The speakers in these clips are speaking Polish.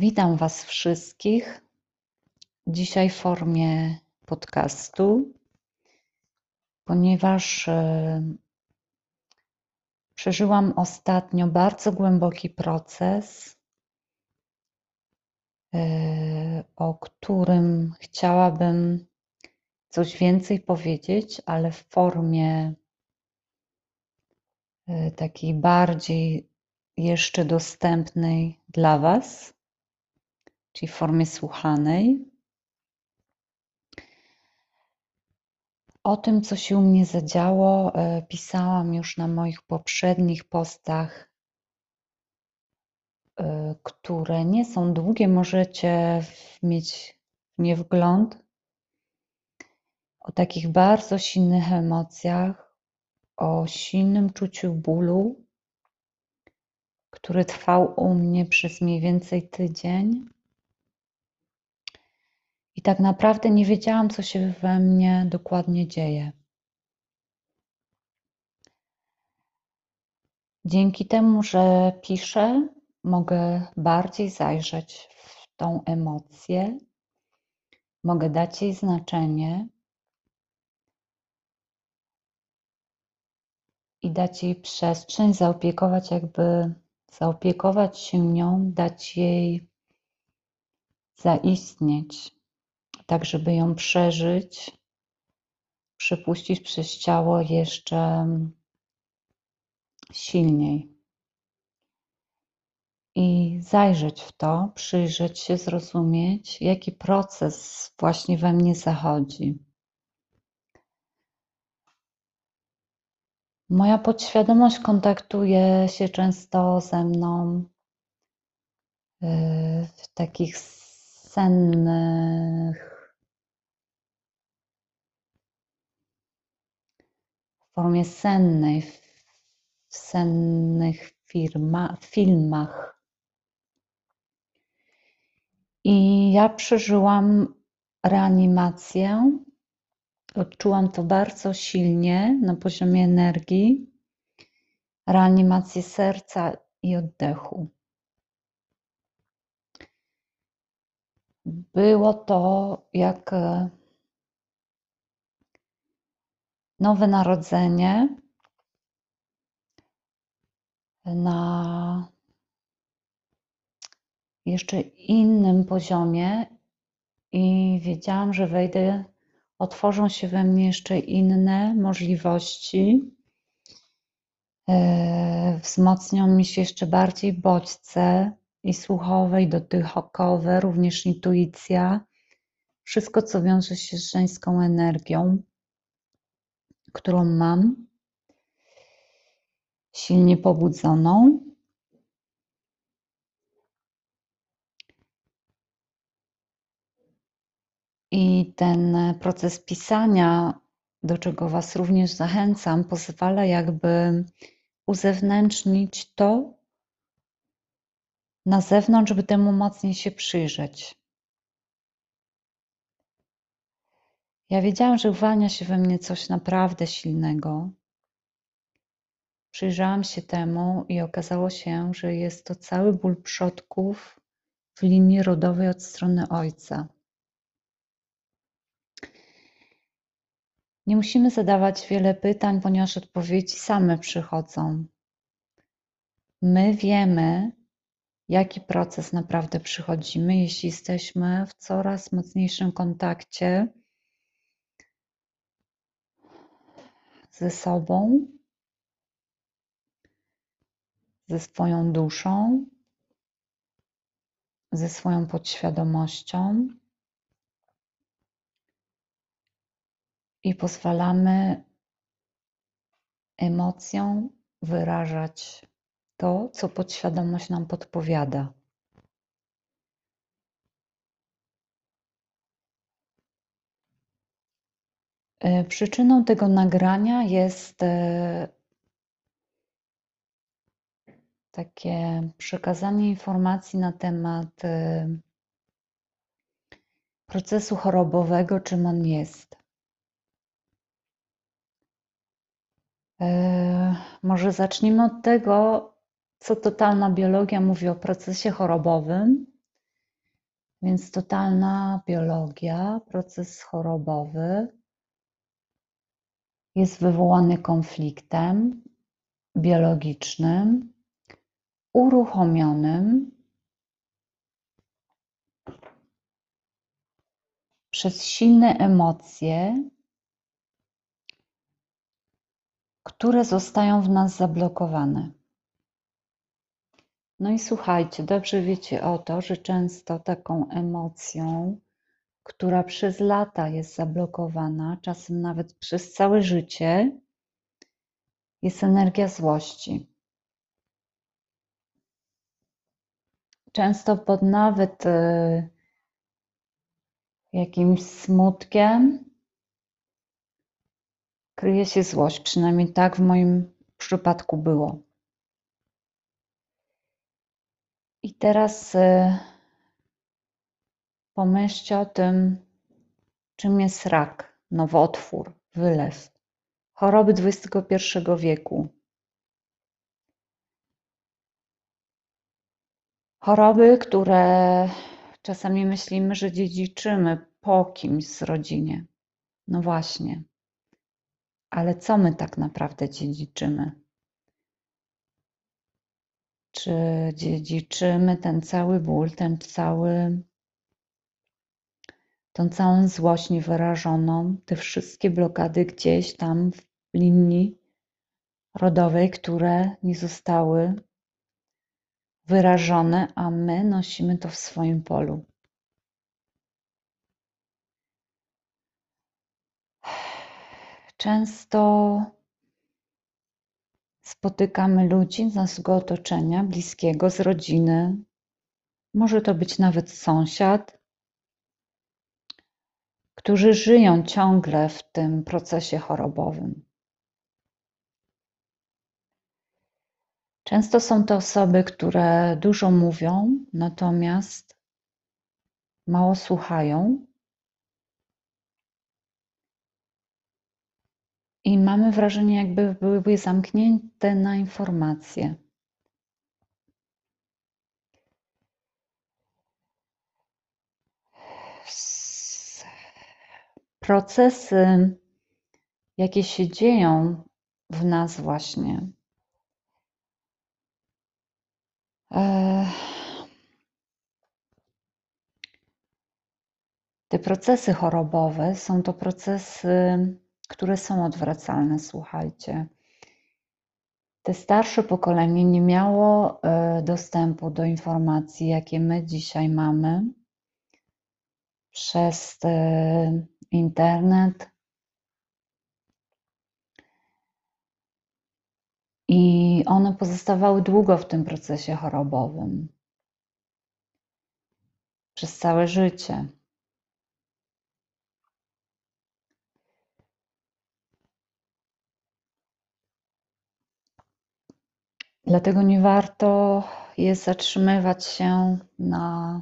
Witam Was wszystkich. Dzisiaj w formie podcastu, ponieważ e, przeżyłam ostatnio bardzo głęboki proces, e, o którym chciałabym coś więcej powiedzieć, ale w formie e, takiej bardziej jeszcze dostępnej dla Was czyli w formie słuchanej. O tym, co się u mnie zadziało, e, pisałam już na moich poprzednich postach, e, które nie są długie. Możecie mieć nie wgląd. O takich bardzo silnych emocjach, o silnym czuciu bólu, który trwał u mnie przez mniej więcej tydzień. Tak naprawdę nie wiedziałam, co się we mnie dokładnie dzieje. Dzięki temu, że piszę, mogę bardziej zajrzeć w tą emocję, mogę dać jej znaczenie i dać jej przestrzeń, zaopiekować jakby, zaopiekować się nią, dać jej zaistnieć tak żeby ją przeżyć, przepuścić przez ciało jeszcze silniej. I zajrzeć w to, przyjrzeć się, zrozumieć, jaki proces właśnie we mnie zachodzi. Moja podświadomość kontaktuje się często ze mną y, w takich sennych formie sennej, w sennych firma, filmach. I ja przeżyłam reanimację. Odczułam to bardzo silnie na poziomie energii. Reanimację serca i oddechu. Było to jak nowe narodzenie na jeszcze innym poziomie i wiedziałam, że wejdę, otworzą się we mnie jeszcze inne możliwości. E, wzmocnią mi się jeszcze bardziej bodźce i słuchowe, i dotykowe, również intuicja. Wszystko, co wiąże się z żeńską energią którą mam, silnie pobudzoną. I ten proces pisania, do czego Was również zachęcam, pozwala jakby uzewnętrznić to na zewnątrz, żeby temu mocniej się przyjrzeć. Ja wiedziałam, że uwalnia się we mnie coś naprawdę silnego. Przyjrzałam się temu i okazało się, że jest to cały ból przodków w linii rodowej od strony ojca. Nie musimy zadawać wiele pytań, ponieważ odpowiedzi same przychodzą. My wiemy, jaki proces naprawdę przychodzimy, jeśli jesteśmy w coraz mocniejszym kontakcie ze sobą, ze swoją duszą, ze swoją podświadomością i pozwalamy emocjom wyrażać to, co podświadomość nam podpowiada. Przyczyną tego nagrania jest e, takie przekazanie informacji na temat e, procesu chorobowego, czym on jest. Może zacznijmy od tego, co totalna biologia mówi o procesie chorobowym Więc totalna biologia, proces chorobowy jest wywołany konfliktem biologicznym, uruchomionym przez silne emocje, które zostają w nas zablokowane. No i słuchajcie, dobrze wiecie o to, że często taką emocją, która przez lata jest zablokowana, czasem nawet przez całe życie, jest energia złości. Często pod nawet y, jakimś smutkiem kryje się złość. Przynajmniej tak w moim przypadku było. I teraz y, pomyślcie o tym, czym jest rak, nowotwór, wylew, choroby XXI wieku. Choroby, które czasami myślimy, że dziedziczymy po kimś z rodzinie. No właśnie. Ale co my tak naprawdę dziedziczymy? Czy dziedziczymy ten cały ból, ten cały, tą całą złość niewyrażoną, te wszystkie blokady gdzieś tam w linii rodowej, które nie zostały wyrażone, a my nosimy to w swoim polu. Często spotykamy ludzi z naszego otoczenia, bliskiego, z rodziny. Może to być nawet sąsiad, którzy żyją ciągle w tym procesie chorobowym. Często są to osoby, które dużo mówią, natomiast mało słuchają. I mamy wrażenie, jakby były zamknięte na informacje. Procesy, jakie się dzieją w nas, właśnie, te procesy chorobowe są to procesy, które są odwracalne, słuchajcie. Te starsze pokolenie nie miało e, dostępu do informacji, jakie my dzisiaj mamy przez e, internet, I one pozostawały długo w tym procesie chorobowym. Przez całe życie. Dlatego nie warto jest zatrzymywać się na,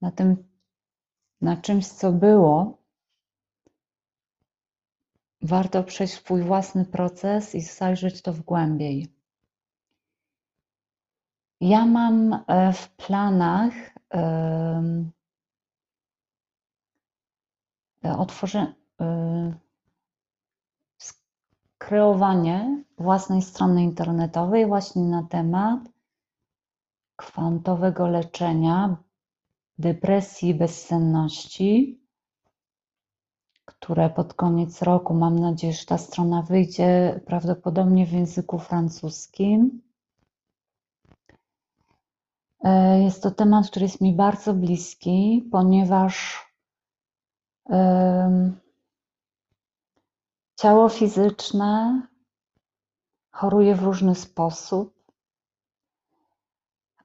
na tym, na czymś, co było, warto przejść swój własny proces i zajrzeć to w głębiej. Ja mam e, w planach otworzenie, kreowanie własnej strony internetowej właśnie na temat kwantowego leczenia depresji bezsenności które pod koniec roku, mam nadzieję, że ta strona wyjdzie prawdopodobnie w języku francuskim. E, jest to temat, który jest mi bardzo bliski, ponieważ ciało fizyczne choruje w różny sposób,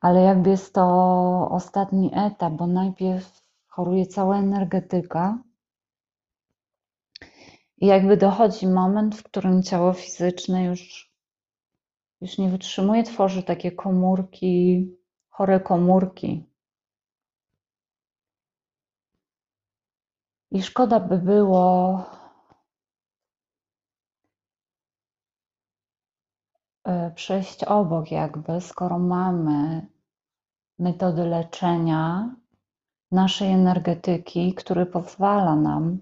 ale jakby jest to ostatni etap, bo najpierw choruje cała energetyka, i jakby dochodzi moment, w którym ciało fizyczne już, już nie wytrzymuje, tworzy takie komórki, chore komórki. I szkoda by było przejść obok, jakby, skoro mamy metody leczenia naszej energetyki, który pozwala nam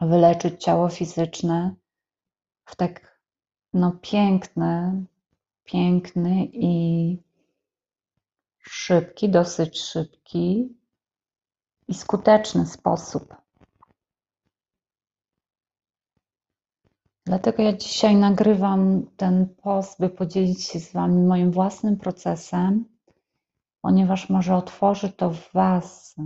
wyleczyć ciało fizyczne w tak no, piękny, piękny i szybki, dosyć szybki i skuteczny sposób. Dlatego ja dzisiaj nagrywam ten post, by podzielić się z Wami moim własnym procesem, ponieważ może otworzy to w Was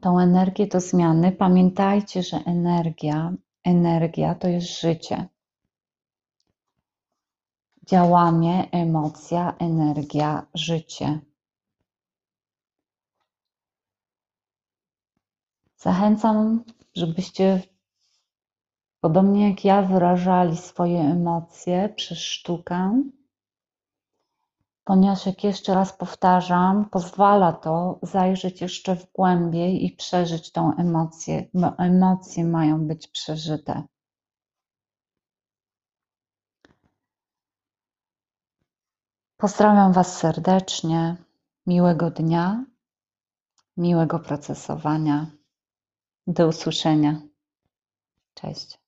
tą energię do zmiany. Pamiętajcie, że energia, energia to jest życie. Działanie, emocja, energia, życie. Zachęcam, żebyście podobnie jak ja wyrażali swoje emocje przez sztukę, ponieważ jak jeszcze raz powtarzam, pozwala to zajrzeć jeszcze w głębiej i przeżyć tą emocję, bo emocje mają być przeżyte. Pozdrawiam Was serdecznie, miłego dnia, miłego procesowania. Do usłyszenia. Cześć.